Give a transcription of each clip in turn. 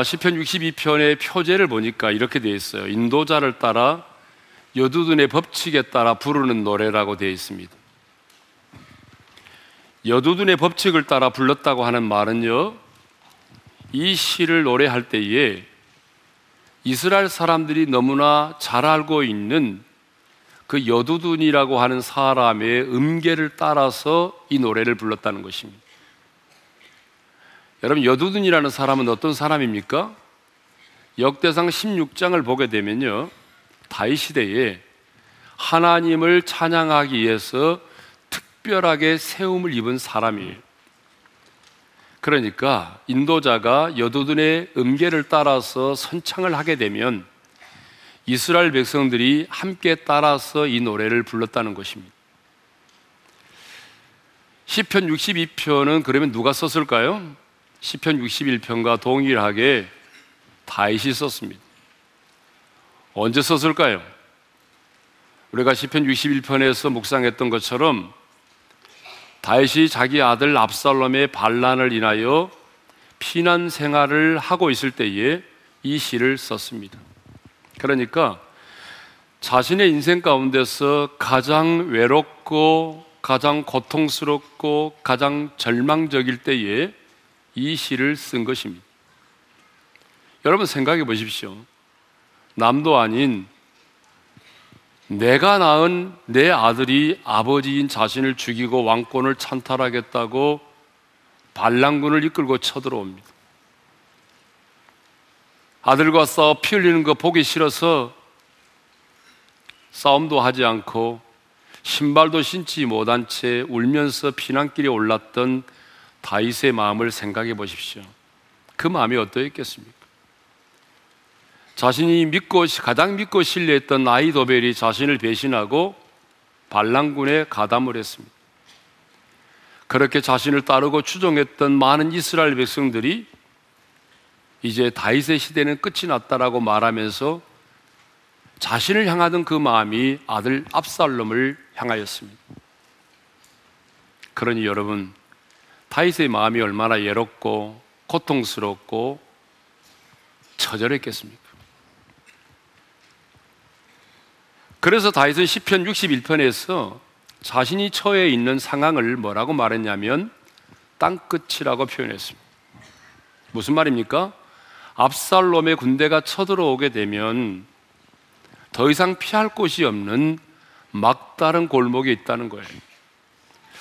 어, 시편 62편의 표제를 보니까 이렇게 되어 있어요. 인도자를 따라 여두둔의 법칙에 따라 부르는 노래라고 되어 있습니다. 여두둔의 법칙을 따라 불렀다고 하는 말은요. 이 시를 노래할 때에 이스라엘 사람들이 너무나 잘 알고 있는 그 여두둔이라고 하는 사람의 음계를 따라서 이 노래를 불렀다는 것입니다. 여러분 여두둔이라는 사람은 어떤 사람입니까? 역대상 16장을 보게 되면요. 다윗 시대에 하나님을 찬양하기 위해서 특별하게 세움을 입은 사람이에요. 그러니까 인도자가 여두둔의 음계를 따라서 선창을 하게 되면 이스라엘 백성들이 함께 따라서 이 노래를 불렀다는 것입니다. 시편 62편은 그러면 누가 썼을까요? 시편 61편과 동일하게 다윗이 썼습니다. 언제 썼을까요? 우리가 시편 61편에서 묵상했던 것처럼 다윗이 자기 아들 압살롬의 반란을 인하여 피난 생활을 하고 있을 때에 이 시를 썼습니다. 그러니까 자신의 인생 가운데서 가장 외롭고 가장 고통스럽고 가장 절망적일 때에 이 시를 쓴 것입니다. 여러분 생각해 보십시오. 남도 아닌 내가 낳은 내 아들이 아버지인 자신을 죽이고 왕권을 찬탈하겠다고 반란군을 이끌고 쳐들어옵니다. 아들과 싸워 피 흘리는 거 보기 싫어서 싸움도 하지 않고 신발도 신지 못한 채 울면서 피난길에 올랐던 다윗의 마음을 생각해 보십시오. 그 마음이 어떠했겠습니까? 자신이 믿고 가장 믿고 신뢰했던 아이도벨이 자신을 배신하고 반란군에 가담을 했습니다. 그렇게 자신을 따르고 추종했던 많은 이스라엘 백성들이 이제 다윗의 시대는 끝이 났다라고 말하면서 자신을 향하던 그 마음이 아들 압살롬을 향하였습니다. 그러니 여러분 다윗의 마음이 얼마나 외롭고 고통스럽고 처절했겠습니까? 그래서 다윗은 시편 61편에서 자신이 처해 있는 상황을 뭐라고 말했냐면 땅끝이라고 표현했습니다. 무슨 말입니까? 압살롬의 군대가 쳐들어오게 되면 더 이상 피할 곳이 없는 막다른 골목에 있다는 거예요.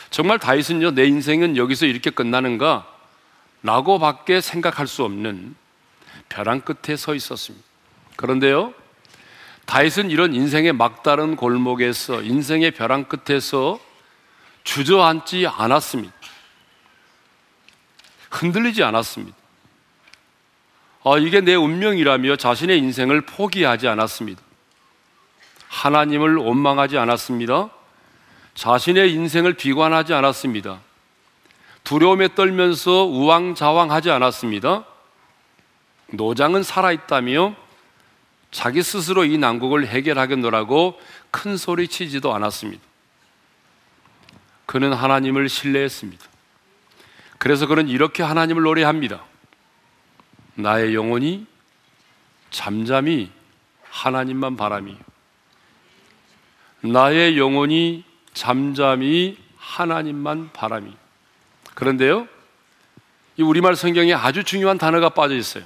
정말 다윗은요, 내 인생은 여기서 이렇게 끝나는가? 라고 밖에 생각할 수 없는 벼랑 끝에 서 있었습니다. 그런데요, 다윗은 이런 인생의 막다른 골목에서, 인생의 벼랑 끝에서 주저앉지 않았습니다. 흔들리지 않았습니다. 아, 이게 내 운명이라며 자신의 인생을 포기하지 않았습니다. 하나님을 원망하지 않았습니다. 자신의 인생을 비관하지 않았습니다. 두려움에 떨면서 우왕좌왕하지 않았습니다. 노장은 살아있다며 자기 스스로 이 난국을 해결하겠노라고 큰 소리 치지도 않았습니다. 그는 하나님을 신뢰했습니다. 그래서 그는 이렇게 하나님을 노래합니다. 나의 영혼이 잠잠히 하나님만 바람이 나의 영혼이 잠잠히 하나님만 바람이. 그런데요, 이 우리말 성경에 아주 중요한 단어가 빠져 있어요.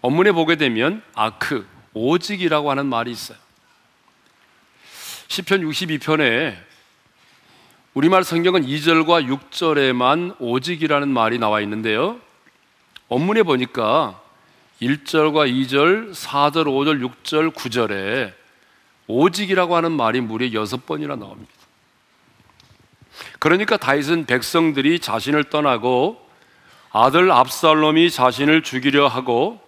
원문에 보게 되면 아크, 오직이라고 하는 말이 있어요. 시편 62편에 우리말 성경은 2절과 6절에만 오직이라는 말이 나와 있는데요. 원문에 보니까 1절과 2절, 4절, 5절, 6절, 9절에 오직이라고 하는 말이 무려 여섯 번이나 나옵니다. 그러니까 다윗은 백성들이 자신을 떠나고 아들 압살롬이 자신을 죽이려 하고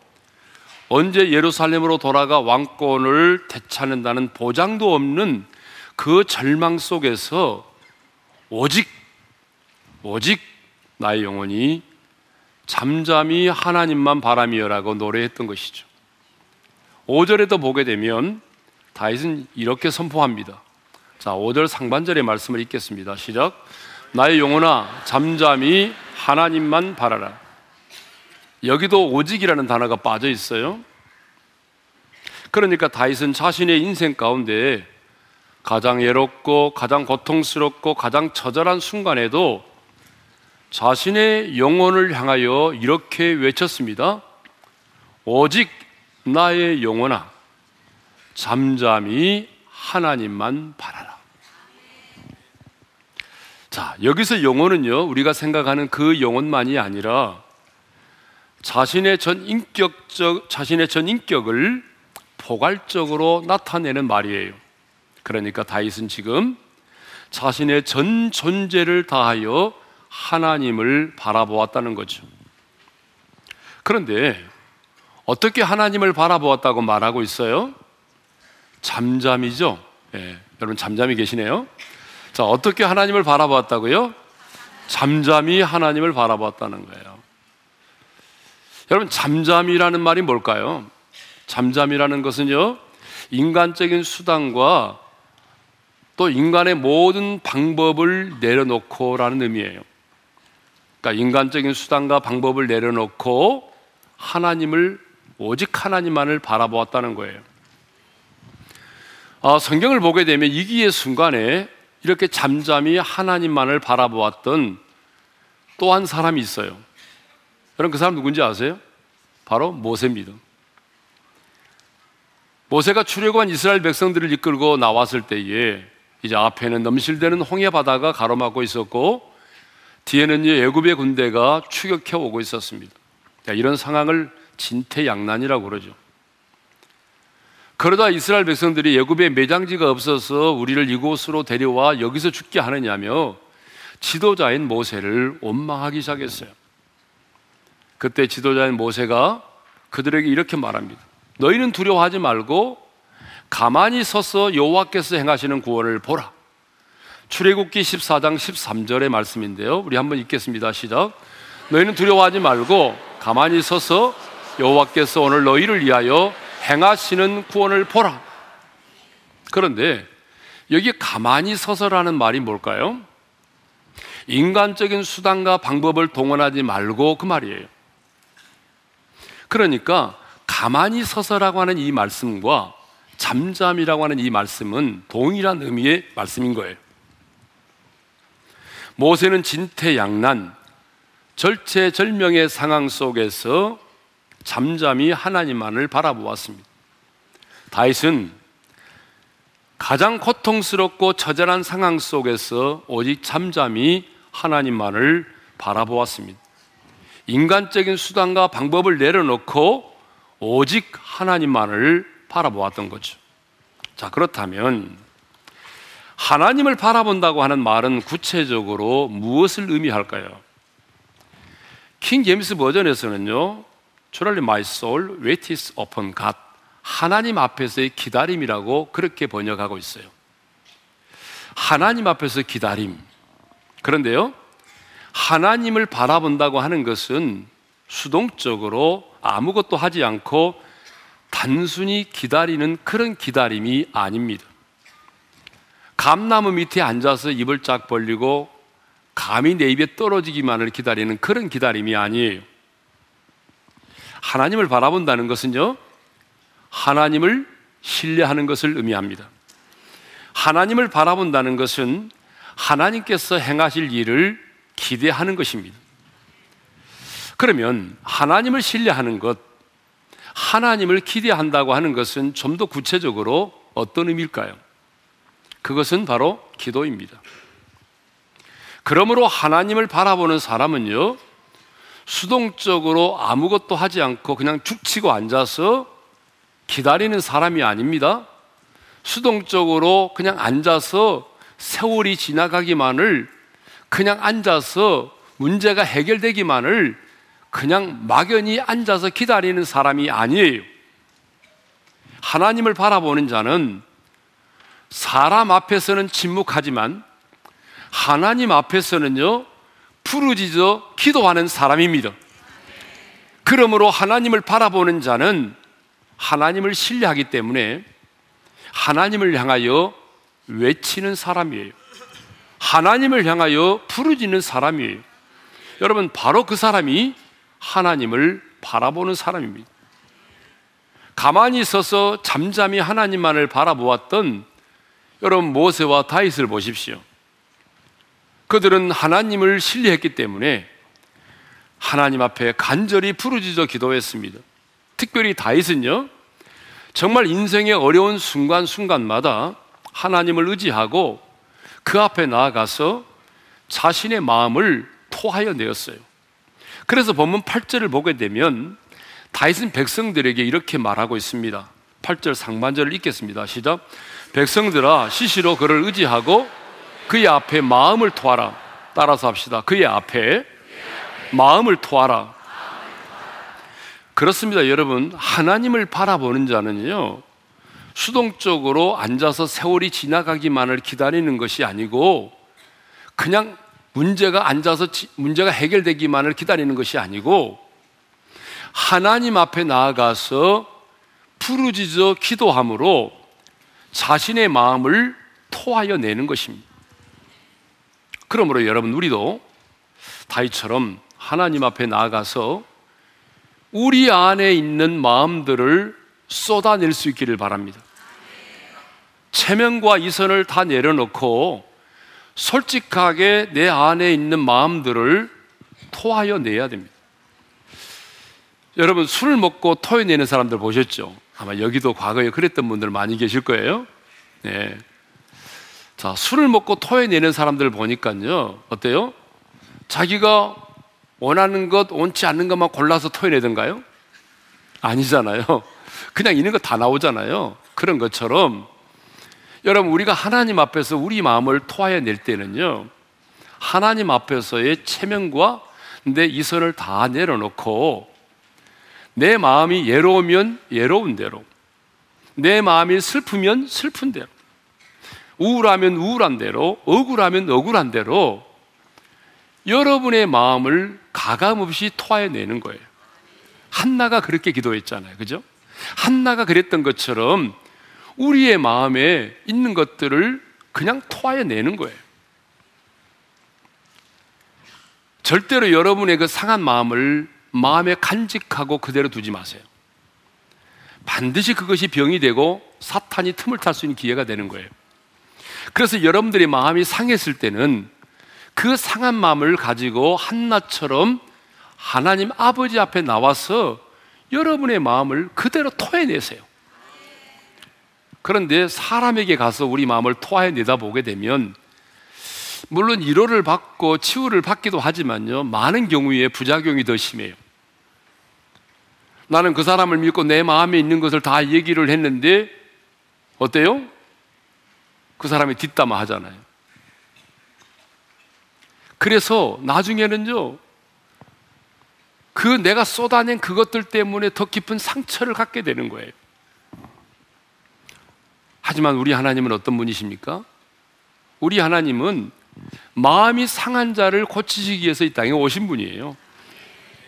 언제 예루살렘으로 돌아가 왕권을 되찾는다는 보장도 없는 그 절망 속에서 오직 오직 나의 영혼이 잠잠히 하나님만 바람이여라고 노래했던 것이죠. 5절에도 보게 되면 다윗은 이렇게 선포합니다. 자, 5절 상반절의 말씀을 읽겠습니다. 시작. 나의 영혼아 잠잠히 하나님만 바라라. 여기도 오직이라는 단어가 빠져 있어요. 그러니까 다윗은 자신의 인생 가운데 가장 예롭고 가장 고통스럽고 가장 처절한 순간에도 자신의 영혼을 향하여 이렇게 외쳤습니다. 오직 나의 영혼아, 잠잠히 하나님만 바라라. 자, 여기서 영혼은요, 우리가 생각하는 그 영혼만이 아니라 자신의 전 인격적, 자신의 전 인격을 포괄적으로 나타내는 말이에요. 그러니까 다윗은 지금 자신의 전 존재를 다하여 하나님을 바라보았다는 거죠. 그런데 어떻게 하나님을 바라보았다고 말하고 있어요? 잠잠이죠. 예, 여러분 잠잠히 계시네요. 자, 어떻게 하나님을 바라보았다고요? 잠잠히 하나님을 바라보았다는 거예요. 여러분 잠잠이라는 말이 뭘까요? 잠잠이라는 것은요, 인간적인 수단과 또 인간의 모든 방법을 내려놓고라는 의미예요. 그러니까 인간적인 수단과 방법을 내려놓고 하나님을 오직 하나님만을 바라보았다는 거예요. 아, 성경을 보게 되면 이기의 순간에 이렇게 잠잠히 하나님만을 바라보았던 또 한 사람이 있어요. 여러분 그 사람 누군지 아세요? 바로 모세입니다. 모세가 출애굽한 이스라엘 백성들을 이끌고 나왔을 때에 이제 앞에는 넘실대는 홍해 바다가 가로막고 있었고 뒤에는 예굽의 군대가 추격해 오고 있었습니다. 이런 상황을 진퇴양난이라고 그러죠. 그러다 이스라엘 백성들이 예굽에 매장지가 없어서 우리를 이곳으로 데려와 여기서 죽게 하느냐며 지도자인 모세를 원망하기 시작했어요. 그때 지도자인 모세가 그들에게 이렇게 말합니다. 너희는 두려워하지 말고 가만히 서서 여호와께서 행하시는 구원을 보라. 출애굽기 14장 13절의 말씀인데요. 우리 한번 읽겠습니다. 시작. 너희는 두려워하지 말고 가만히 서서 여호와께서 오늘 너희를 위하여 행하시는 구원을 보라. 그런데 여기 가만히 서서라는 말이 뭘까요? 인간적인 수단과 방법을 동원하지 말고 그 말이에요. 그러니까 가만히 서서라고 하는 이 말씀과 잠잠이라고 하는 이 말씀은 동일한 의미의 말씀인 거예요. 모세는 진퇴양난, 절체절명의 상황 속에서 잠잠히 하나님만을 바라보았습니다. 다윗은 가장 고통스럽고 처절한 상황 속에서 오직 잠잠히 하나님만을 바라보았습니다. 인간적인 수단과 방법을 내려놓고 오직 하나님만을 바라보았던 거죠. 자, 그렇다면 하나님을 바라본다고 하는 말은 구체적으로 무엇을 의미할까요? 킹 제임스 버전에서는요, Surely my soul waits upon God. 하나님 앞에서의 기다림이라고 그렇게 번역하고 있어요. 하나님 앞에서 기다림. 그런데요, 하나님을 바라본다고 하는 것은 수동적으로 아무것도 하지 않고 단순히 기다리는 그런 기다림이 아닙니다. 감나무 밑에 앉아서 입을 쫙 벌리고 감이 내 입에 떨어지기만을 기다리는 그런 기다림이 아니에요. 하나님을 바라본다는 것은요, 하나님을 신뢰하는 것을 의미합니다. 하나님을 바라본다는 것은 하나님께서 행하실 일을 기대하는 것입니다. 그러면 하나님을 신뢰하는 것, 하나님을 기대한다고 하는 것은 좀 더 구체적으로 어떤 의미일까요? 그것은 바로 기도입니다. 그러므로 하나님을 바라보는 사람은요, 수동적으로 아무것도 하지 않고 그냥 죽치고 앉아서 기다리는 사람이 아닙니다. 수동적으로 그냥 앉아서 세월이 지나가기만을 그냥 앉아서 문제가 해결되기만을 그냥 막연히 앉아서 기다리는 사람이 아니에요. 하나님을 바라보는 자는 사람 앞에서는 침묵하지만 하나님 앞에서는요, 부르짖어 기도하는 사람입니다. 그러므로 하나님을 바라보는 자는 하나님을 신뢰하기 때문에 하나님을 향하여 외치는 사람이에요. 하나님을 향하여 부르짖는 사람이에요. 여러분, 바로 그 사람이 하나님을 바라보는 사람입니다. 가만히 있어서 잠잠히 하나님만을 바라보았던 여러분 모세와 다윗을 보십시오. 그들은 하나님을 신뢰했기 때문에 하나님 앞에 간절히 부르짖어 기도했습니다. 특별히 다윗은요, 정말 인생의 어려운 순간순간마다 하나님을 의지하고 그 앞에 나아가서 자신의 마음을 토하여 내었어요. 그래서 본문 8절을 보게 되면 다윗은 백성들에게 이렇게 말하고 있습니다. 8절 상반절을 읽겠습니다. 시작. 백성들아 시시로 그를 의지하고 그의 앞에 마음을 토하라. 따라서 합시다. 그의 앞에 마음을 토하라. 그렇습니다, 여러분. 하나님을 바라보는 자는요, 수동적으로 앉아서 세월이 지나가기만을 기다리는 것이 아니고, 그냥 문제가 앉아서 문제가 해결되기만을 기다리는 것이 아니고, 하나님 앞에 나아가서 부르짖어 기도함으로 자신의 마음을 토하여 내는 것입니다. 그러므로 여러분 우리도 다이처럼 하나님 앞에 나아가서 우리 안에 있는 마음들을 쏟아낼 수 있기를 바랍니다. 체면과 이선을 다 내려놓고 솔직하게 내 안에 있는 마음들을 토하여 내야 됩니다. 여러분 술을 먹고 토해내는 사람들 보셨죠? 아마 여기도 과거에 그랬던 분들 많이 계실 거예요. 네. 자, 술을 먹고 토해내는 사람들 보니까요. 어때요? 자기가 원하는 것, 원치 않는 것만 골라서 토해내던가요? 아니잖아요. 그냥 있는 거 다 나오잖아요. 그런 것처럼 여러분, 우리가 하나님 앞에서 우리 마음을 토하여 낼 때는요. 하나님 앞에서의 체면과 내 이선을 다 내려놓고 내 마음이 예로우면 예로운 대로, 내 마음이 슬프면 슬픈 대로, 우울하면 우울한 대로, 억울하면 억울한 대로 여러분의 마음을 가감없이 토해내는 거예요. 한나가 그렇게 기도했잖아요. 그죠? 한나가 그랬던 것처럼 우리의 마음에 있는 것들을 그냥 토해내는 거예요. 절대로 여러분의 그 상한 마음을 마음에 간직하고 그대로 두지 마세요. 반드시 그것이 병이 되고 사탄이 틈을 탈 수 있는 기회가 되는 거예요. 그래서 여러분들의 마음이 상했을 때는 그 상한 마음을 가지고 한나처럼 하나님 아버지 앞에 나와서 여러분의 마음을 그대로 토해내세요. 그런데 사람에게 가서 우리 마음을 토해내다 보게 되면 물론 위로를 받고 치유를 받기도 하지만요, 많은 경우에 부작용이 더 심해요. 나는 그 사람을 믿고 내 마음에 있는 것을 다 얘기를 했는데, 어때요? 그 사람이 뒷담화 하잖아요. 그래서 나중에는요, 그 내가 쏟아낸 그것들 때문에 더 깊은 상처를 갖게 되는 거예요. 하지만 우리 하나님은 어떤 분이십니까? 우리 하나님은 마음이 상한 자를 고치시기 위해서 이 땅에 오신 분이에요.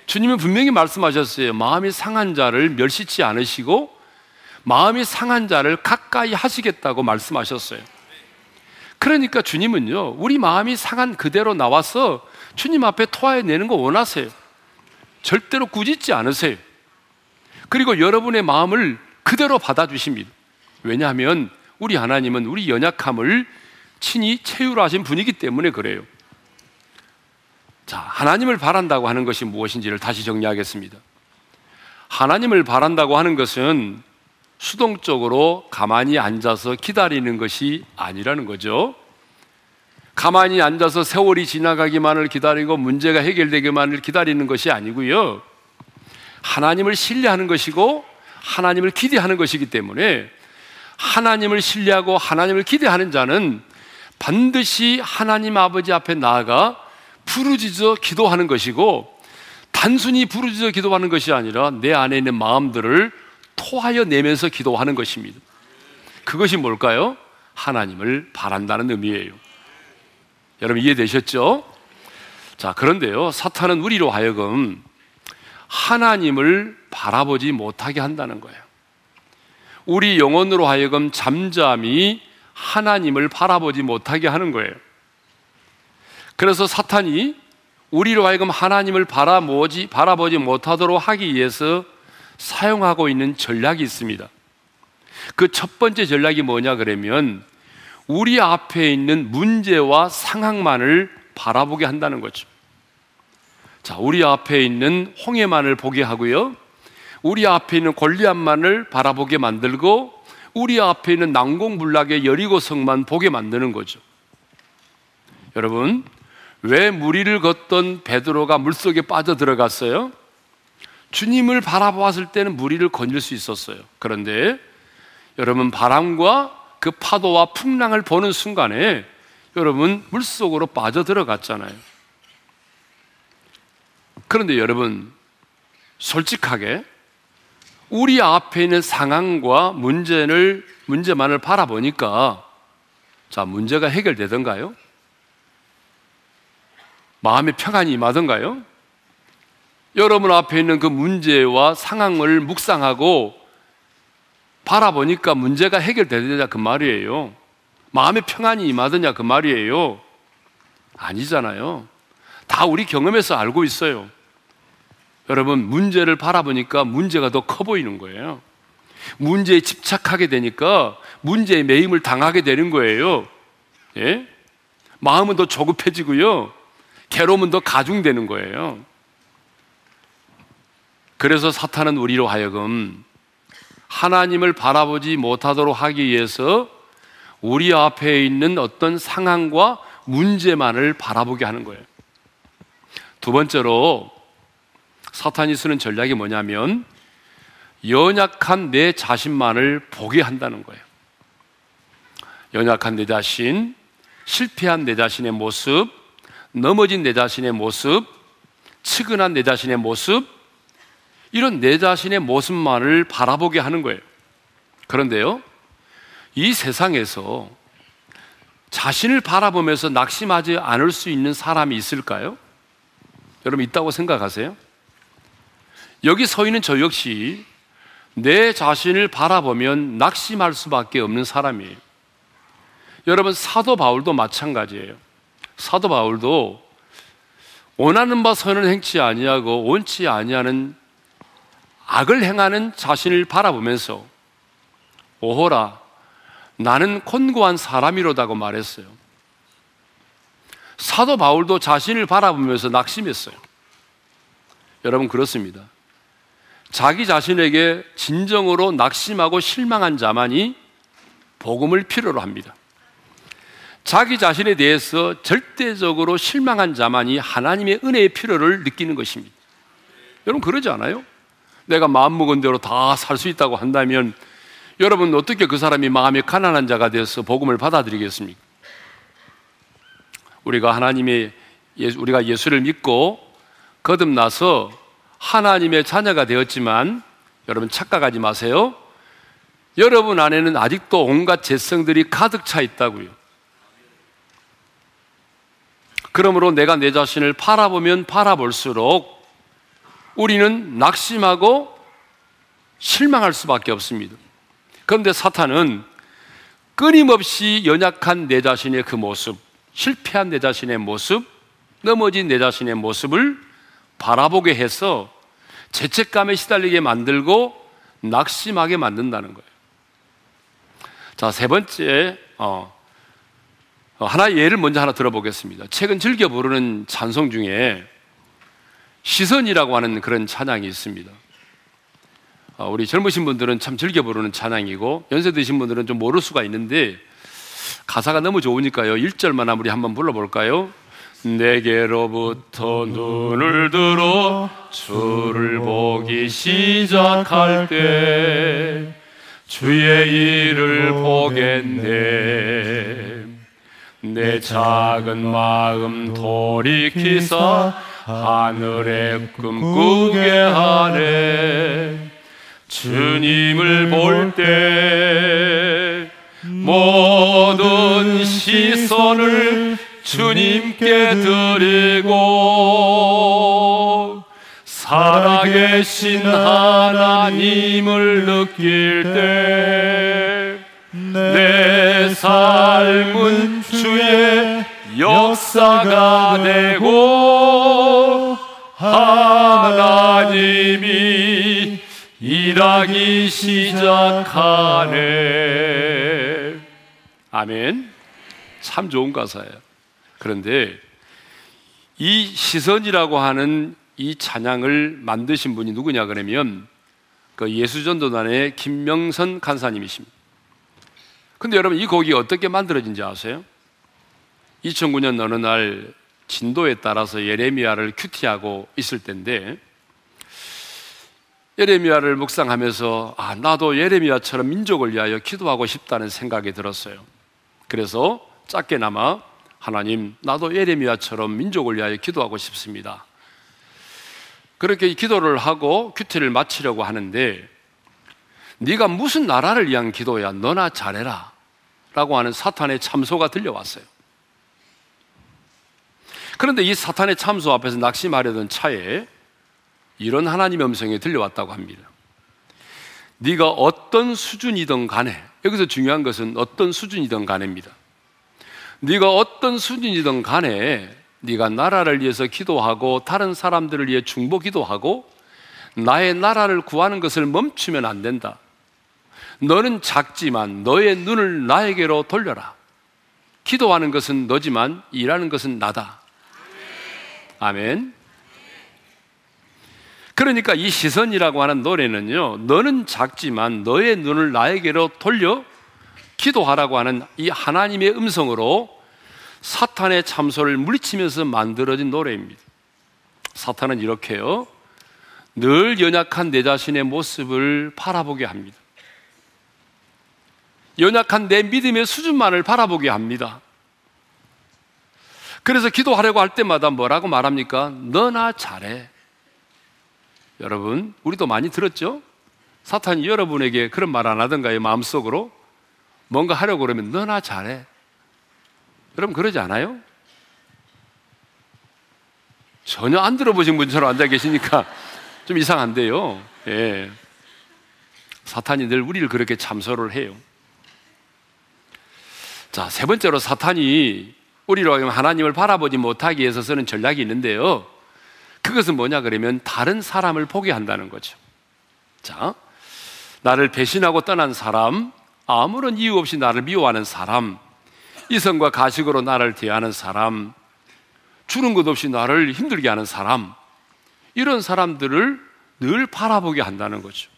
주님은 분명히 말씀하셨어요. 마음이 상한 자를 멸시치 않으시고 마음이 상한 자를 가까이 하시겠다고 말씀하셨어요. 그러니까 주님은요, 우리 마음이 상한 그대로 나와서 주님 앞에 토해내는 거 원하세요. 절대로 꾸짖지 않으세요. 그리고 여러분의 마음을 그대로 받아주십니다. 왜냐하면 우리 하나님은 우리 연약함을 친히 체휼하신 분이기 때문에 그래요. 자, 하나님을 바란다고 하는 것이 무엇인지를 다시 정리하겠습니다. 하나님을 바란다고 하는 것은 수동적으로 가만히 앉아서 기다리는 것이 아니라는 거죠. 가만히 앉아서 세월이 지나가기만을 기다리고 문제가 해결되기만을 기다리는 것이 아니고요. 하나님을 신뢰하는 것이고 하나님을 기대하는 것이기 때문에 하나님을 신뢰하고 하나님을 기대하는 자는 반드시 하나님 아버지 앞에 나아가 부르짖어 기도하는 것이고 단순히 부르짖어 기도하는 것이 아니라 내 안에 있는 마음들을 토하여 내면서 기도하는 것입니다. 그것이 뭘까요? 하나님을 바란다는 의미예요. 여러분 이해되셨죠? 자, 그런데요. 사탄은 우리로 하여금 하나님을 바라보지 못하게 한다는 거예요. 우리 영혼으로 하여금 잠잠히 하나님을 바라보지 못하게 하는 거예요. 그래서 사탄이 우리로 하여금 하나님을 바라보지, 바라보지 못하도록 하기 위해서 사용하고 있는 전략이 있습니다. 그 첫 번째 전략이 뭐냐 그러면 우리 앞에 있는 문제와 상황만을 바라보게 한다는 거죠. 자, 우리 앞에 있는 홍해만을 보게 하고요. 우리 앞에 있는 골리앗만을 바라보게 만들고 우리 앞에 있는 난공불락의 여리고성만 보게 만드는 거죠. 여러분, 왜 무리를 걷던 베드로가 물속에 빠져 들어갔어요? 주님을 바라보았을 때는 무리를 건질 수 있었어요. 그런데 여러분 바람과 그 파도와 풍랑을 보는 순간에 여러분 물속으로 빠져 들어갔잖아요. 그런데 여러분 솔직하게 우리 앞에 있는 상황과 문제를 문제만을 바라보니까 자 문제가 해결되던가요? 마음의 평안이 임하던가요? 여러분 앞에 있는 그 문제와 상황을 묵상하고 바라보니까 문제가 해결되느냐 그 말이에요. 마음의 평안이 임하느냐 그 말이에요. 아니잖아요. 다 우리 경험에서 알고 있어요. 여러분, 문제를 바라보니까 문제가 더 커 보이는 거예요. 문제에 집착하게 되니까 문제에 매임을 당하게 되는 거예요. 예? 마음은 더 조급해지고요. 괴로움은 더 가중되는 거예요. 그래서 사탄은 우리로 하여금 하나님을 바라보지 못하도록 하기 위해서 우리 앞에 있는 어떤 상황과 문제만을 바라보게 하는 거예요. 두 번째로 사탄이 쓰는 전략이 뭐냐면 연약한 내 자신만을 보게 한다는 거예요. 연약한 내 자신, 실패한 내 자신의 모습, 넘어진 내 자신의 모습, 측은한 내 자신의 모습, 이런 내 자신의 모습만을 바라보게 하는 거예요. 그런데요, 이 세상에서 자신을 바라보면서 낙심하지 않을 수 있는 사람이 있을까요? 여러분 있다고 생각하세요? 여기 서 있는 저 역시 내 자신을 바라보면 낙심할 수밖에 없는 사람이에요. 여러분 사도 바울도 마찬가지예요. 사도 바울도 원하는 바 선을 행치 아니하고 원치 아니하는 악을 행하는 자신을 바라보면서 오호라 나는 곤고한 사람이로다고 말했어요. 사도 바울도 자신을 바라보면서 낙심했어요. 여러분 그렇습니다. 자기 자신에게 진정으로 낙심하고 실망한 자만이 복음을 필요로 합니다. 자기 자신에 대해서 절대적으로 실망한 자만이 하나님의 은혜의 필요를 느끼는 것입니다. 여러분 그러지 않아요? 내가 마음먹은 대로 다 살 수 있다고 한다면 여러분 어떻게 그 사람이 마음이 가난한 자가 되어서 복음을 받아들이겠습니까? 우리가 하나님의 우리가 예수를 믿고 거듭나서 하나님의 자녀가 되었지만 여러분 착각하지 마세요. 여러분 안에는 아직도 온갖 재성들이 가득 차 있다고요. 그러므로 내가 내 자신을 바라보면 바라볼수록 우리는 낙심하고 실망할 수밖에 없습니다. 그런데 사탄은 끊임없이 연약한 내 자신의 그 모습, 실패한 내 자신의 모습, 넘어진 내 자신의 모습을 바라보게 해서 죄책감에 시달리게 만들고 낙심하게 만든다는 거예요. 자, 세 번째, 어, 어, 하나의 예를 먼저 하나 들어보겠습니다. 최근 즐겨 부르는 찬송 중에 시선이라고 하는 그런 찬양이 있습니다. 어, 우리 젊으신 분들은 참 즐겨 부르는 찬양이고 연세 드신 분들은 좀 모를 수가 있는데 가사가 너무 좋으니까요. 1절만 우리 한번 불러볼까요? 내게로부터 눈을 들어 주를 보기 시작할 때 주의 일을 보겠네 내 작은 마음 돌이키사 하늘에 꿈꾸게 하네. 주님을 볼 때 모든 시선을 주님께 드리고 살아계신 하나님을 느낄 때 내 삶은 주의 역사가 되고 일하기 시작하네. 아멘. 참 좋은 가사예요. 그런데 이 시선이라고 하는 이 찬양을 만드신 분이 누구냐 그러면 그 예수전도단의 김명선 간사님이십니다. 근데 여러분 이 곡이 어떻게 만들어진지 아세요? 2009년 어느 날 진도에 따라서 예레미야를 큐티하고 있을 때인데 예레미야를 묵상하면서 아 나도 예레미야처럼 민족을 위하여 기도하고 싶다는 생각이 들었어요. 그래서 짧게나마 하나님 나도 예레미야처럼 민족을 위하여 기도하고 싶습니다. 그렇게 기도를 하고 큐티를 마치려고 하는데 네가 무슨 나라를 위한 기도야 너나 잘해라 라고 하는 사탄의 참소가 들려왔어요. 그런데 이 사탄의 참소 앞에서 낙심하려던 차에 이런 하나님의 음성이 들려왔다고 합니다. 네가 어떤 수준이든 간에 여기서 중요한 것은 어떤 수준이든 간에입니다. 네가 어떤 수준이든 간에 네가 나라를 위해서 기도하고 다른 사람들을 위해 중보 기도하고 나의 나라를 구하는 것을 멈추면 안 된다. 너는 작지만 너의 눈을 나에게로 돌려라. 기도하는 것은 너지만 일하는 것은 나다. 아멘. 그러니까 이 시선이라고 하는 노래는요, 너는 작지만 너의 눈을 나에게로 돌려 기도하라고 하는 이 하나님의 음성으로 사탄의 참소를 물리치면서 만들어진 노래입니다. 사탄은 이렇게요, 늘 연약한 내 자신의 모습을 바라보게 합니다. 연약한 내 믿음의 수준만을 바라보게 합니다. 그래서 기도하려고 할 때마다 뭐라고 말합니까? 너나 잘해. 여러분, 우리도 많이 들었죠? 사탄이 여러분에게 그런 말 안 하던가요? 마음속으로? 뭔가 하려고 그러면 너나 잘해. 여러분, 그러지 않아요? 전혀 안 들어보신 분처럼 앉아 계시니까 좀 이상한데요. 예. 사탄이 늘 우리를 그렇게 참소를 해요. 자, 세 번째로 사탄이 우리로 하여금 하나님을 바라보지 못하기 위해서 쓰는 전략이 있는데요. 그것은 뭐냐 그러면 다른 사람을 포기한다는 거죠. 자, 나를 배신하고 떠난 사람, 아무런 이유 없이 나를 미워하는 사람, 이성과 가식으로 나를 대하는 사람, 주는 것 없이 나를 힘들게 하는 사람, 이런 사람들을 늘 바라보게 한다는 거죠.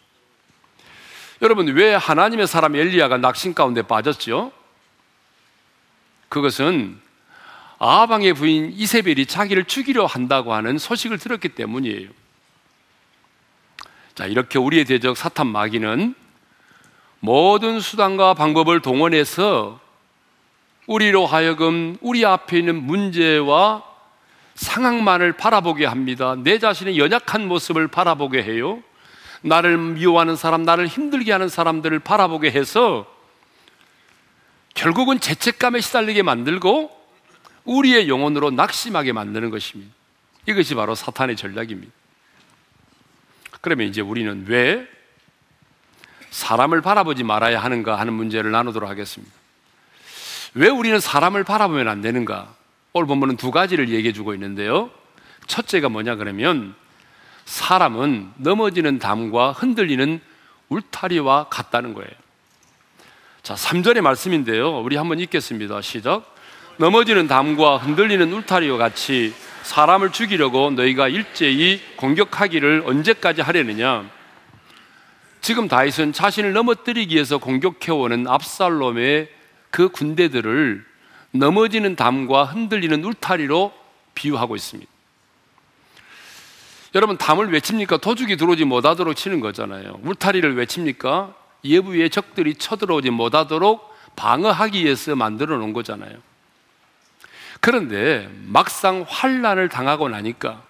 여러분, 왜 하나님의 사람 엘리야가 낙심 가운데 빠졌죠? 그것은 아방의 부인 이세벨이 자기를 죽이려 한다고 하는 소식을 들었기 때문이에요. 자, 이렇게 우리의 대적 사탄 마귀는 모든 수단과 방법을 동원해서 우리로 하여금 우리 앞에 있는 문제와 상황만을 바라보게 합니다. 내 자신의 연약한 모습을 바라보게 해요. 나를 미워하는 사람, 나를 힘들게 하는 사람들을 바라보게 해서 결국은 죄책감에 시달리게 만들고 우리의 영혼으로 낙심하게 만드는 것입니다. 이것이 바로 사탄의 전략입니다. 그러면 이제 우리는 왜 사람을 바라보지 말아야 하는가 하는 문제를 나누도록 하겠습니다. 왜 우리는 사람을 바라보면 안 되는가? 오늘 본문은 두 가지를 얘기해 주고 있는데요. 첫째가 뭐냐 그러면 사람은 넘어지는 담과 흔들리는 울타리와 같다는 거예요. 자, 3절의 말씀인데요. 우리 한번 읽겠습니다. 시작. 넘어지는 담과 흔들리는 울타리와 같이 사람을 죽이려고 너희가 일제히 공격하기를 언제까지 하려느냐? 지금 다윗은 자신을 넘어뜨리기 위해서 공격해오는 압살롬의 그 군대들을 넘어지는 담과 흔들리는 울타리로 비유하고 있습니다. 여러분, 담을 외칩니까? 도둑이 들어오지 못하도록 치는 거잖아요. 울타리를 외칩니까? 예부의 적들이 쳐들어오지 못하도록 방어하기 위해서 만들어 놓은 거잖아요. 그런데 막상 환란을 당하고 나니까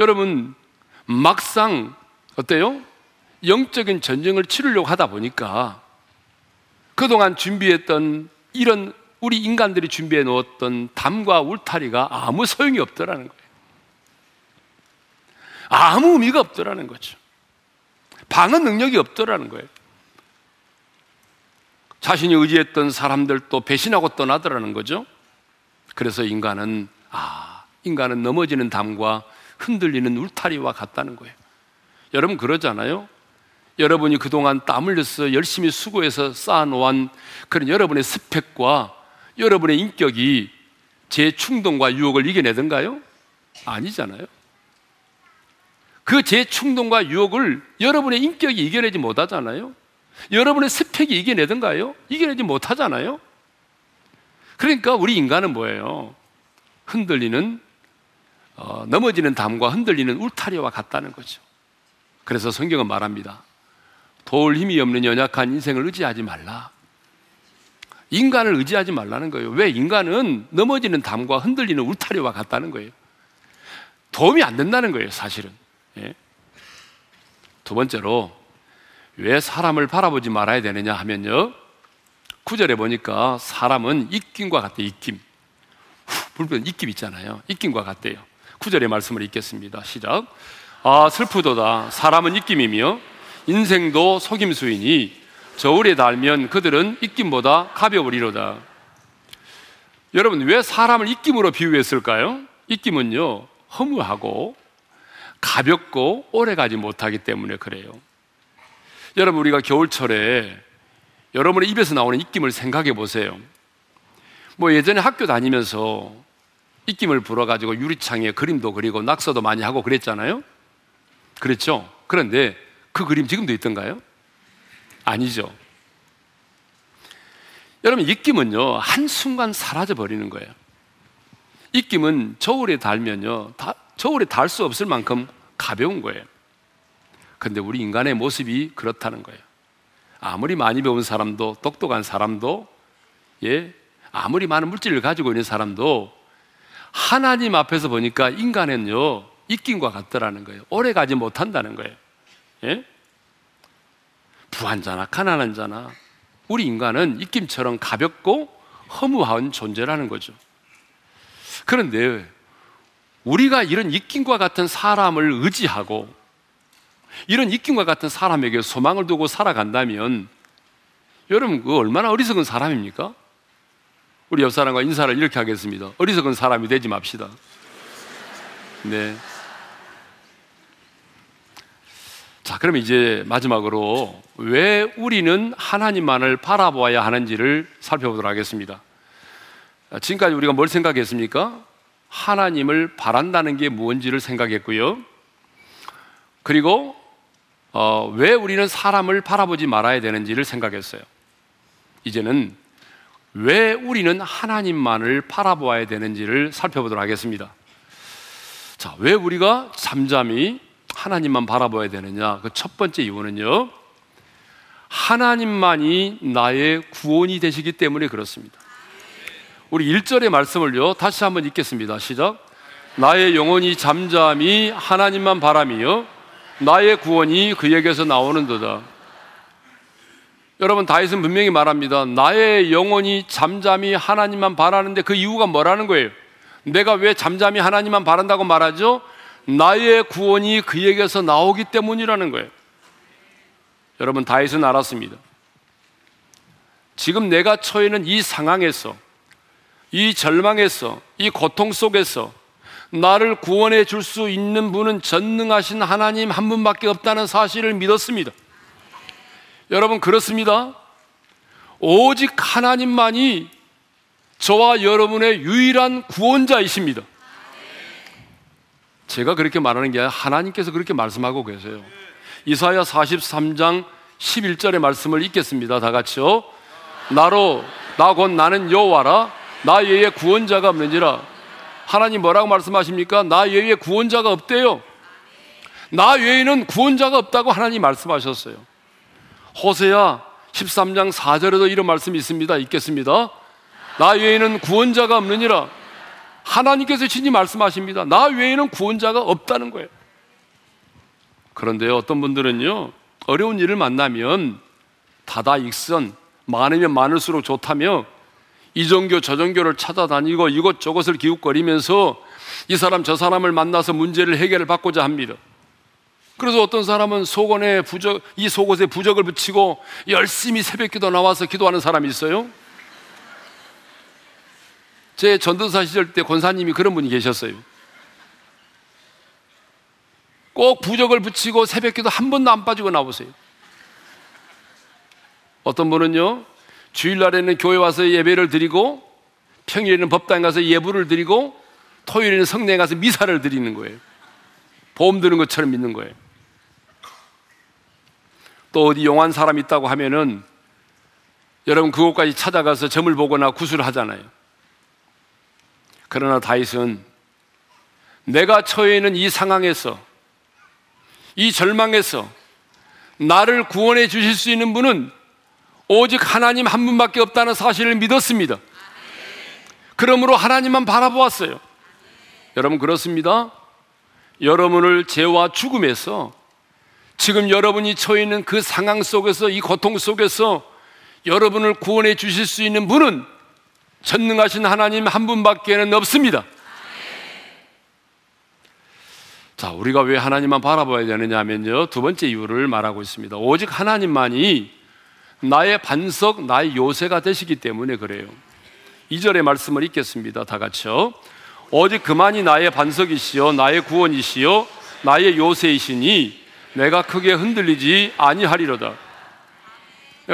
여러분 막상 어때요? 영적인 전쟁을 치르려고 하다 보니까 그동안 준비했던 이런 우리 인간들이 준비해 놓았던 담과 울타리가 아무 소용이 없더라는 거예요. 아무 의미가 없더라는 거죠. 방어 능력이 없더라는 거예요. 자신이 의지했던 사람들도 배신하고 떠나더라는 거죠. 그래서 인간은 아, 인간은 넘어지는 담과 흔들리는 울타리와 같다는 거예요. 여러분 그러잖아요. 여러분이 그동안 땀 흘려서 열심히 수고해서 쌓아놓은 그런 여러분의 스펙과 여러분의 인격이 제 충동과 유혹을 이겨내던가요? 아니잖아요. 그 제 충동과 유혹을 여러분의 인격이 이겨내지 못하잖아요. 여러분의 스펙이 이겨내던가요? 이겨내지 못하잖아요. 그러니까 우리 인간은 뭐예요? 흔들리는 어, 넘어지는 담과 흔들리는 울타리와 같다는 거죠. 그래서 성경은 말합니다. 도울 힘이 없는 연약한 인생을 의지하지 말라. 인간을 의지하지 말라는 거예요. 왜 인간은 넘어지는 담과 흔들리는 울타리와 같다는 거예요. 도움이 안 된다는 거예요, 사실은. 예. 두 번째로 왜 사람을 바라보지 말아야 되느냐 하면요. 구절에 보니까 사람은 입김과 같대, 입김. 불편 입김 있잖아요. 입김과 같대요. 구절의 말씀을 읽겠습니다. 시작. 아, 슬프도다. 사람은 입김이며 인생도 속임수이니 저울에 달면 그들은 입김보다 가벼우리로다. 여러분, 왜 사람을 입김으로 비유했을까요? 입김은요, 허무하고 가볍고 오래 가지 못하기 때문에 그래요. 여러분, 우리가 겨울철에 여러분의 입에서 나오는 입김을 생각해 보세요. 뭐 예전에 학교 다니면서 입김을 불어가지고 유리창에 그림도 그리고 낙서도 많이 하고 그랬잖아요? 그랬죠? 그런데 그 그림 지금도 있던가요? 아니죠. 여러분, 입김은요, 한순간 사라져 버리는 거예요. 입김은 저울에 달면요, 다, 저울에 달 수 없을 만큼 가벼운 거예요. 근데 우리 인간의 모습이 그렇다는 거예요. 아무리 많이 배운 사람도, 똑똑한 사람도, 예, 아무리 많은 물질을 가지고 있는 사람도 하나님 앞에서 보니까 인간은요, 입김과 같더라는 거예요. 오래 가지 못한다는 거예요. 예? 부한 자나 가난한 자나 우리 인간은 입김처럼 가볍고 허무한 존재라는 거죠. 그런데 우리가 이런 입김과 같은 사람을 의지하고 이런 입김과 같은 사람에게 소망을 두고 살아간다면 여러분 그 얼마나 어리석은 사람입니까? 우리 옆 사람과 인사를 이렇게 하겠습니다. 어리석은 사람이 되지 맙시다. 네. 자, 그럼 이제 마지막으로 왜 우리는 하나님만을 바라보아야 하는지를 살펴보도록 하겠습니다. 지금까지 우리가 뭘 생각했습니까? 하나님을 바란다는 게 무언지를 생각했고요. 그리고 어, 왜 우리는 사람을 바라보지 말아야 되는지를 생각했어요. 이제는 왜 우리는 하나님만을 바라보아야 되는지를 살펴보도록 하겠습니다. 자, 왜 우리가 잠잠히 하나님만 바라봐야 되느냐? 그 첫 번째 이유는요. 하나님만이 나의 구원이 되시기 때문에 그렇습니다. 우리 1절의 말씀을요. 다시 한번 읽겠습니다. 시작. 나의 영혼이 잠잠히 하나님만 바라며 나의 구원이 그에게서 나오는도다. 여러분 다윗은 분명히 말합니다. 나의 영혼이 잠잠히 하나님만 바라는데 그 이유가 뭐라는 거예요? 내가 왜 잠잠히 하나님만 바란다고 말하죠? 나의 구원이 그에게서 나오기 때문이라는 거예요. 여러분 다윗은 알았습니다. 지금 내가 처해 있는 이 상황에서 이 절망에서 이 고통 속에서 나를 구원해 줄 수 있는 분은 전능하신 하나님 한 분밖에 없다는 사실을 믿었습니다. 여러분 그렇습니다. 오직 하나님만이 저와 여러분의 유일한 구원자이십니다. 제가 그렇게 말하는 게 아니라 하나님께서 그렇게 말씀하고 계세요. 이사야 43장 11절의 말씀을 읽겠습니다. 다 같이요. 나로 나 곧 나는 여호와라 나 외에 구원자가 없는지라 하나님 뭐라고 말씀하십니까? 나 외에 구원자가 없대요. 나 외에는 구원자가 없다고 하나님 말씀하셨어요. 호세야 13장 4절에도 이런 말씀이 있습니다. 읽겠습니다. 나 외에는 구원자가 없느니라. 하나님께서 친히 말씀하십니다. 나 외에는 구원자가 없다는 거예요. 그런데 어떤 분들은요, 어려운 일을 만나면 다다익선, 많으면 많을수록 좋다며 이 종교 저 종교를 찾아다니고 이것저것을 기웃거리면서 이 사람 저 사람을 만나서 문제를 해결을 받고자 합니다. 그래서 어떤 사람은 속원에 부적, 이 속옷에 부적을 붙이고 열심히 새벽 기도 나와서 기도하는 사람이 있어요. 제 전도사 시절 때 권사님이 그런 분이 계셨어요. 꼭 부적을 붙이고 새벽 기도 한 번도 안 빠지고 나오세요. 어떤 분은요, 주일날에는 교회 와서 예배를 드리고, 평일에는 법당 가서 예불을 드리고, 토요일에는 성당에 가서 미사를 드리는 거예요. 보험 드는 것처럼 믿는 거예요. 또 어디 용한 사람 있다고 하면은 여러분 그곳까지 찾아가서 점을 보거나 구슬을 하잖아요. 그러나 다윗은 내가 처해 있는 이 상황에서 이 절망에서 나를 구원해 주실 수 있는 분은 오직 하나님 한 분밖에 없다는 사실을 믿었습니다. 그러므로 하나님만 바라보았어요. 여러분 그렇습니다. 여러분을 죄와 죽음에서 지금 여러분이 처해 있는 그 상황 속에서 이 고통 속에서 여러분을 구원해 주실 수 있는 분은 전능하신 하나님 한 분밖에는 없습니다. 자, 우리가 왜 하나님만 바라봐야 되느냐 하면요. 두 번째 이유를 말하고 있습니다. 오직 하나님만이 나의 반석, 나의 요새가 되시기 때문에 그래요. 2절의 말씀을 읽겠습니다. 다 같이요. 오직 그만이 나의 반석이시요, 나의 구원이시요, 나의 요새이시니 내가 크게 흔들리지 아니하리로다.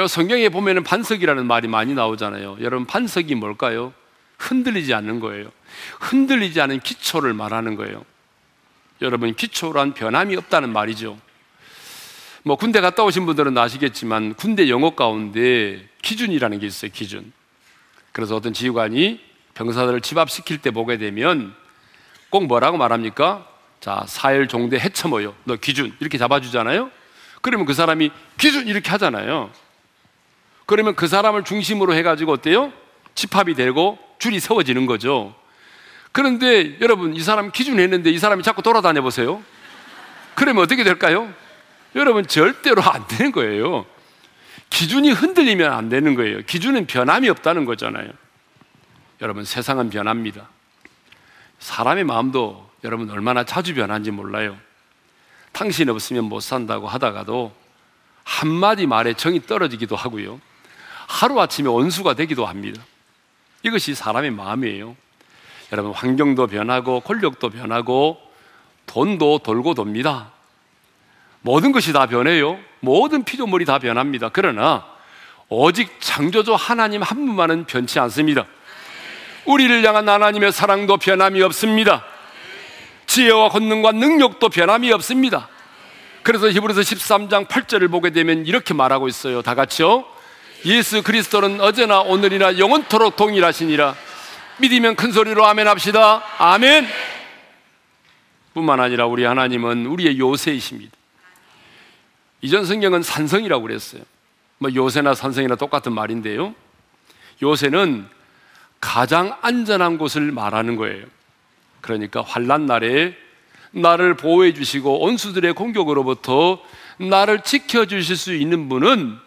성경에 보면은 반석이라는 말이 많이 나오잖아요. 여러분, 반석이 뭘까요? 흔들리지 않는 거예요. 흔들리지 않은 기초를 말하는 거예요. 여러분, 기초란 변함이 없다는 말이죠. 뭐 군대 갔다 오신 분들은 아시겠지만 군대 영어 가운데 기준이라는 게 있어요, 기준. 그래서 어떤 지휘관이 병사들을 집합시킬 때 보게 되면 꼭 뭐라고 말합니까? 자, 사일 종대 해쳐모여. 너 기준. 이렇게 잡아주잖아요? 그러면 그 사람이 기준 이렇게 하잖아요. 그러면 그 사람을 중심으로 해가지고 어때요? 집합이 되고 줄이 세워지는 거죠. 그런데 여러분, 이 사람 기준 했는데 이 사람이 자꾸 돌아다녀 보세요. 그러면 어떻게 될까요? 여러분, 절대로 안 되는 거예요. 기준이 흔들리면 안 되는 거예요. 기준은 변함이 없다는 거잖아요. 여러분, 세상은 변합니다. 사람의 마음도 여러분 얼마나 자주 변한지 몰라요. 당신 없으면 못 산다고 하다가도 한마디 말에 정이 떨어지기도 하고요. 하루아침에 원수가 되기도 합니다. 이것이 사람의 마음이에요. 여러분, 환경도 변하고, 권력도 변하고, 돈도 돌고 돕니다. 모든 것이 다 변해요. 모든 피조물이 다 변합니다. 그러나, 오직 창조주 하나님 한 분만은 변치 않습니다. 우리를 향한 하나님의 사랑도 변함이 없습니다. 지혜와 권능과 능력도 변함이 없습니다. 그래서 히브리서 13장 8절을 보게 되면 이렇게 말하고 있어요. 다 같이요. 예수 그리스도는 어제나 오늘이나 영원토록 동일하시니라. 믿으면 큰 소리로 아멘 합시다. 아멘. 뿐만 아니라 우리 하나님은 우리의 요새이십니다. 이전 성경은 산성이라고 그랬어요. 뭐 요새나 산성이나 똑같은 말인데요. 요새는 가장 안전한 곳을 말하는 거예요. 그러니까 환란 날에 나를 보호해 주시고 온수들의 공격으로부터 나를 지켜 주실 수 있는 분은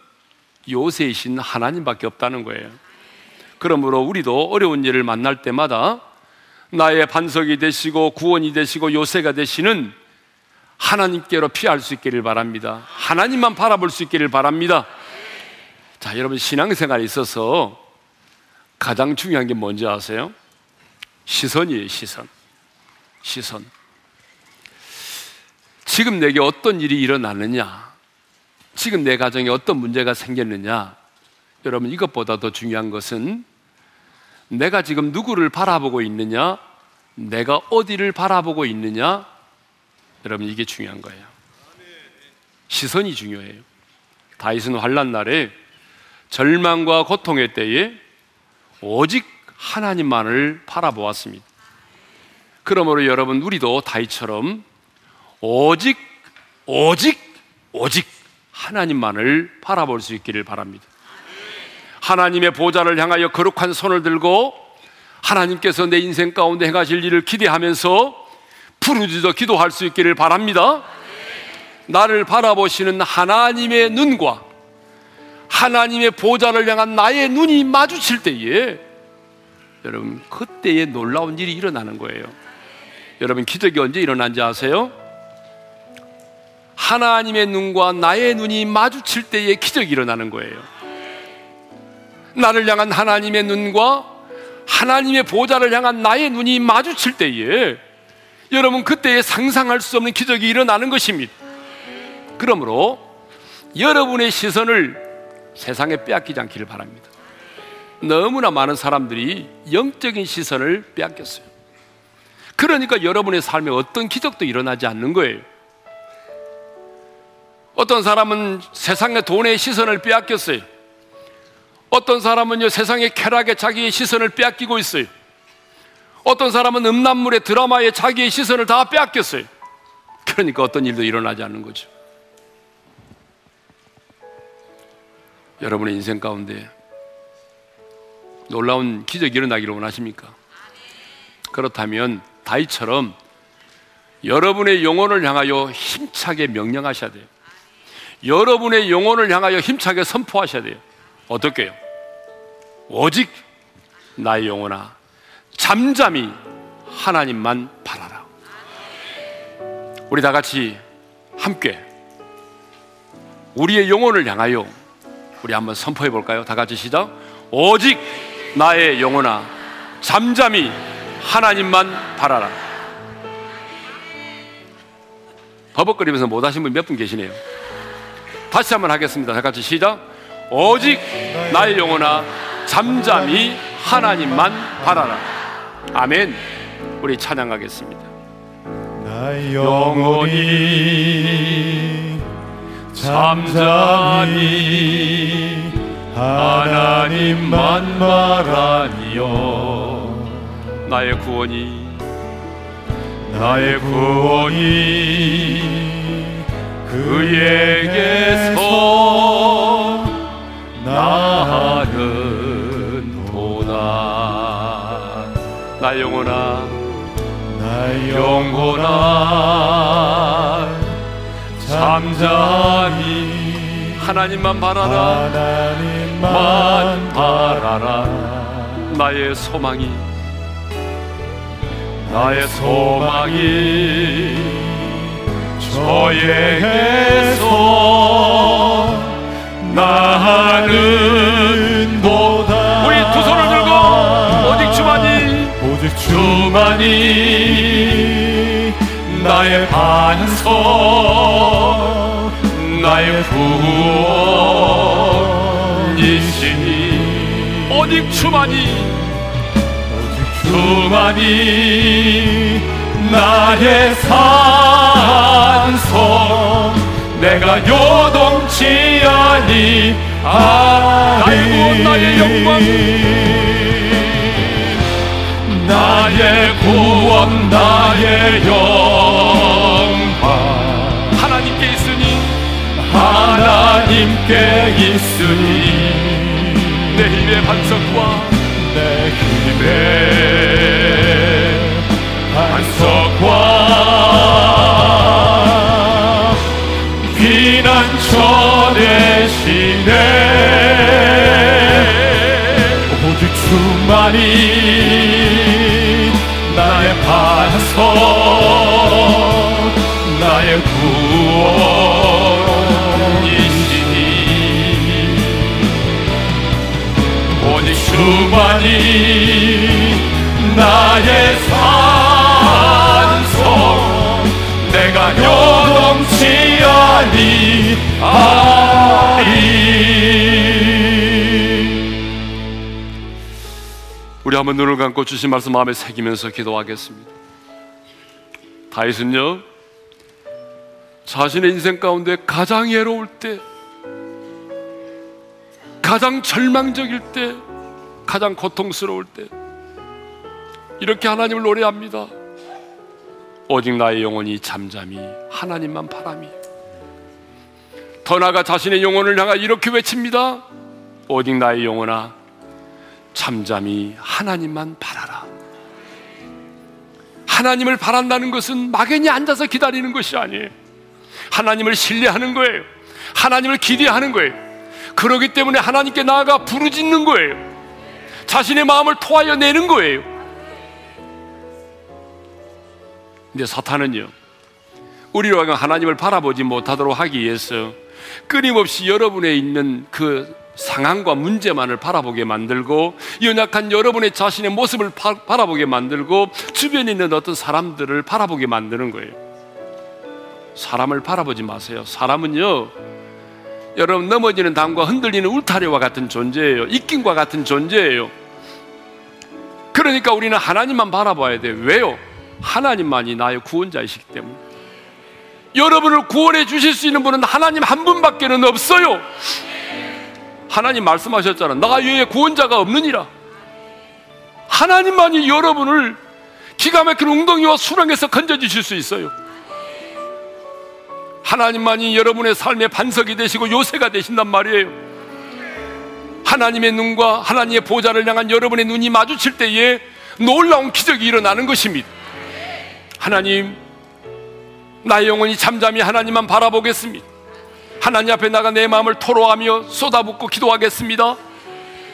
요새이신 하나님밖에 없다는 거예요. 그러므로 우리도 어려운 일을 만날 때마다 나의 반석이 되시고 구원이 되시고 요새가 되시는 하나님께로 피할 수 있기를 바랍니다. 하나님만 바라볼 수 있기를 바랍니다. 자, 여러분 신앙생활에 있어서 가장 중요한 게 뭔지 아세요? 시선이에요, 시선. 시선. 지금 내게 어떤 일이 일어나느냐? 지금 내 가정에 어떤 문제가 생겼느냐? 여러분, 이것보다 더 중요한 것은 내가 지금 누구를 바라보고 있느냐? 내가 어디를 바라보고 있느냐? 여러분, 이게 중요한 거예요. 시선이 중요해요. 다윗은 환란 날에 절망과 고통의 때에 오직 하나님만을 바라보았습니다. 그러므로 여러분 우리도 다윗처럼 오직 오직 오직 하나님만을 바라볼 수 있기를 바랍니다. 하나님의 보좌를 향하여 거룩한 손을 들고 하나님께서 내 인생 가운데 행하실 일을 기대하면서 부르짖어 기도할 수 있기를 바랍니다. 나를 바라보시는 하나님의 눈과 하나님의 보좌를 향한 나의 눈이 마주칠 때에 여러분 그때에 놀라운 일이 일어나는 거예요. 여러분 기적이 언제 일어난지 아세요? 하나님의 눈과 나의 눈이 마주칠 때에 기적이 일어나는 거예요. 나를 향한 하나님의 눈과 하나님의 보좌를 향한 나의 눈이 마주칠 때에 여러분 그때에 상상할 수 없는 기적이 일어나는 것입니다. 그러므로 여러분의 시선을 세상에 빼앗기지 않기를 바랍니다. 너무나 많은 사람들이 영적인 시선을 빼앗겼어요. 그러니까 여러분의 삶에 어떤 기적도 일어나지 않는 거예요. 어떤 사람은 세상의 돈의 시선을 빼앗겼어요. 어떤 사람은요, 세상의 쾌락에 자기의 시선을 빼앗기고 있어요. 어떤 사람은 음란물의 드라마에 자기의 시선을 다 빼앗겼어요. 그러니까 어떤 일도 일어나지 않는 거죠. 여러분의 인생 가운데 놀라운 기적이 일어나기를 원하십니까? 그렇다면 다이처럼 여러분의 영혼을 향하여 힘차게 명령하셔야 돼요. 여러분의 영혼을 향하여 힘차게 선포하셔야 돼요. 어떻게요? 오직 나의 영혼아 잠잠히 하나님만 바라라. 우리 다 같이 함께 우리의 영혼을 향하여 우리 한번 선포해 볼까요? 다 같이 시작. 오직 나의 영혼아 잠잠히 하나님만 바라라. 버벅거리면서 못 하신 분 몇 분 계시네요. 다시 한번 하겠습니다. 다 같이 시작. 오직 나의 영혼아 잠잠히 하나님만 바라라. 아멘. 우리 찬양하겠습니다. 나 영혼이 잠잠히 하나님만 바라니요 나의 구원이 나의 구원이 그에게서 나는 나 영혼아 나 영혼아 잠잠히 하나님만 바라라. 하나님만 바라라. 나의 소망이 나의 소망이 저에게서 나는 도다. 우리 주만이 나의 반석 나의 구원이시니 오직 주만이 오직 주만이 나의 산성 내가 요동치 아니 아이고, 나의 영광. 나의 구원 나의 영광. 하나님께 있으니 하나님께 있으니. 내 힘의 반석과 내 힘의 반석과 피난처 대신에 오직 주만이 반석 나의 구원이시니. 오직 주만이 나의 산성 내가 요동치 아니하리 우리 한번 눈을 감고 주신 말씀 마음에 새기면서 기도하겠습니다. 다윗은요 자신의 인생 가운데 가장 외로울 때, 가장 절망적일 때, 가장 고통스러울 때 이렇게 하나님을 노래합니다. 오직 나의 영혼이 잠잠히 하나님만 바람이 더 나아가 자신의 영혼을 향하 이렇게 외칩니다. 오직 나의 영혼아 잠잠히 하나님만 바라라. 하나님을 바란다는 것은 막연히 앉아서 기다리는 것이 아니에요. 하나님을 신뢰하는 거예요. 하나님을 기대하는 거예요. 그러기 때문에 하나님께 나아가 부르짖는 거예요. 자신의 마음을 토하여 내는 거예요. 근데 사탄은요, 우리로 하여금 하나님을 바라보지 못하도록 하기 위해서 끊임없이 여러분에 있는 그 상황과 문제만을 바라보게 만들고 연약한 여러분의 자신의 모습을 바, 바라보게 만들고 주변에 있는 어떤 사람들을 바라보게 만드는 거예요. 사람을 바라보지 마세요. 사람은요 여러분 넘어지는 담과 흔들리는 울타리와 같은 존재예요. 입김과 같은 존재예요. 그러니까 우리는 하나님만 바라봐야 돼요. 왜요? 하나님만이 나의 구원자이시기 때문에. 여러분을 구원해 주실 수 있는 분은 하나님 한 분밖에는 없어요. 하나님 말씀하셨잖아. 나 외에 구원자가 없느니라. 하나님만이 여러분을 기가 막힌 웅덩이와 수렁에서 건져주실 수 있어요. 하나님만이 여러분의 삶의 반석이 되시고 요새가 되신단 말이에요. 하나님의 눈과 하나님의 보좌를 향한 여러분의 눈이 마주칠 때에 놀라운 기적이 일어나는 것입니다. 하나님, 나의 영혼이 잠잠히 하나님만 바라보겠습니다. 하나님 앞에 나가 내 마음을 토로하며 쏟아붓고 기도하겠습니다.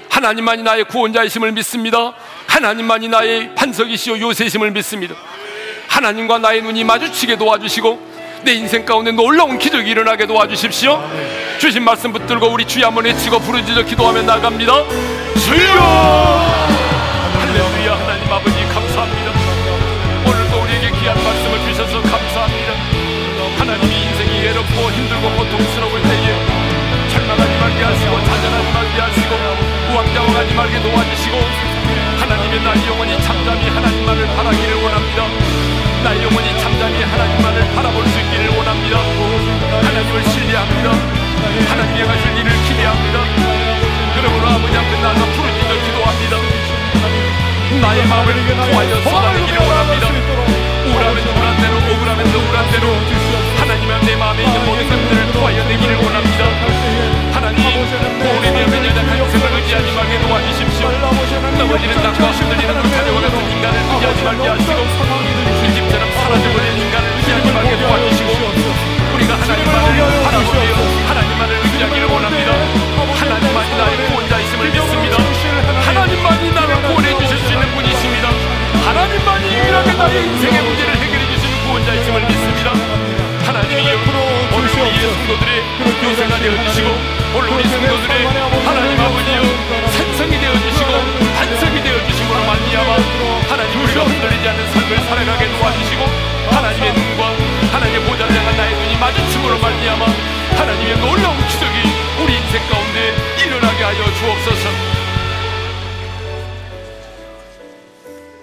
하나님만이 나의 구원자이심을 믿습니다. 하나님만이 나의 반석이시오 요새심을 믿습니다. 하나님과 나의 눈이 마주치게 도와주시고 내 인생 가운데 놀라운 기적이 일어나게 도와주십시오. 주신 말씀 붙들고 우리 주여 한번 외치고 부르짖어 기도하며 나갑니다. 주여! 할렐루야 하나님 아버지 감사합니다. 오늘도 우리에게 귀한 말씀을 주셔서 감사합니다. 하나님이 인생이 외롭고 힘들고 고통 말게 도와주시고 하나님의 나의 영혼이 잠잠히 하나님만을 바라기를 원합니다. 나의 영혼이 잠잠히 하나님만을 바라볼 수 있기를 원합니다. 하나님을 신뢰합니다. 하나님의 하실 일을 기대합니다. 그러므로 아버지 앞에 나가 부르짖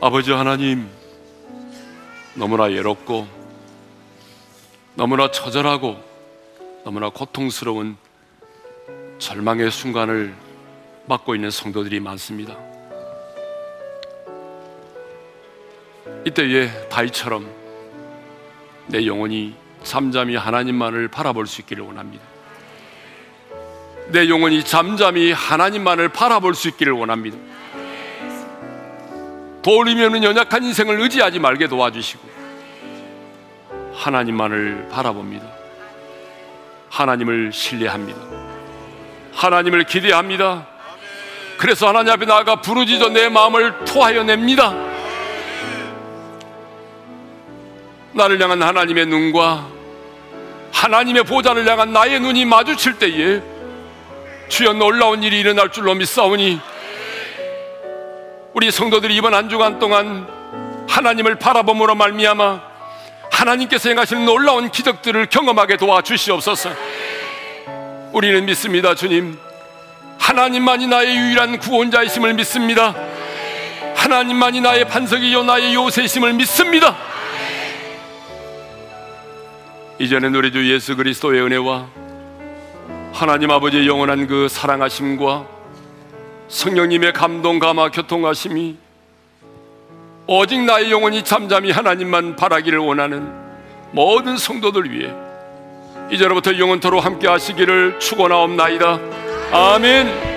아버지 하나님 너무나 외롭고 너무나 처절하고 너무나 고통스러운 절망의 순간을 맞고 있는 성도들이 많습니다. 이때에 다이처럼 내 영혼이 잠잠히 하나님만을 바라볼 수 있기를 원합니다. 내 영혼이 잠잠히 하나님만을 바라볼 수 있기를 원합니다. 돌리면은 연약한 인생을 의지하지 말게 도와주시고 하나님만을 바라봅니다. 하나님을 신뢰합니다. 하나님을 기대합니다. 그래서 하나님 앞에 나아가 부르짖어 내 마음을 토하여 냅니다. 나를 향한 하나님의 눈과 하나님의 보좌를 향한 나의 눈이 마주칠 때에 주여 놀라운 일이 일어날 줄로 믿사오니 우리 성도들이 이번 한 주간 동안 하나님을 바라봄으로 말미암아 하나님께서 행하시는 놀라운 기적들을 경험하게 도와주시옵소서. 우리는 믿습니다, 주님. 하나님만이 나의 유일한 구원자이심을 믿습니다. 하나님만이 나의 반석이요 나의 요새이심을 믿습니다. 이제는 우리 주 예수 그리스도의 은혜와 하나님 아버지의 영원한 그 사랑하심과 성령님의 감동 감화 교통하심이 오직 나의 영혼이 잠잠히 하나님만 바라기를 원하는 모든 성도들 위해 이제로부터 영원토로 함께 하시기를 축원하옵나이다. 아멘.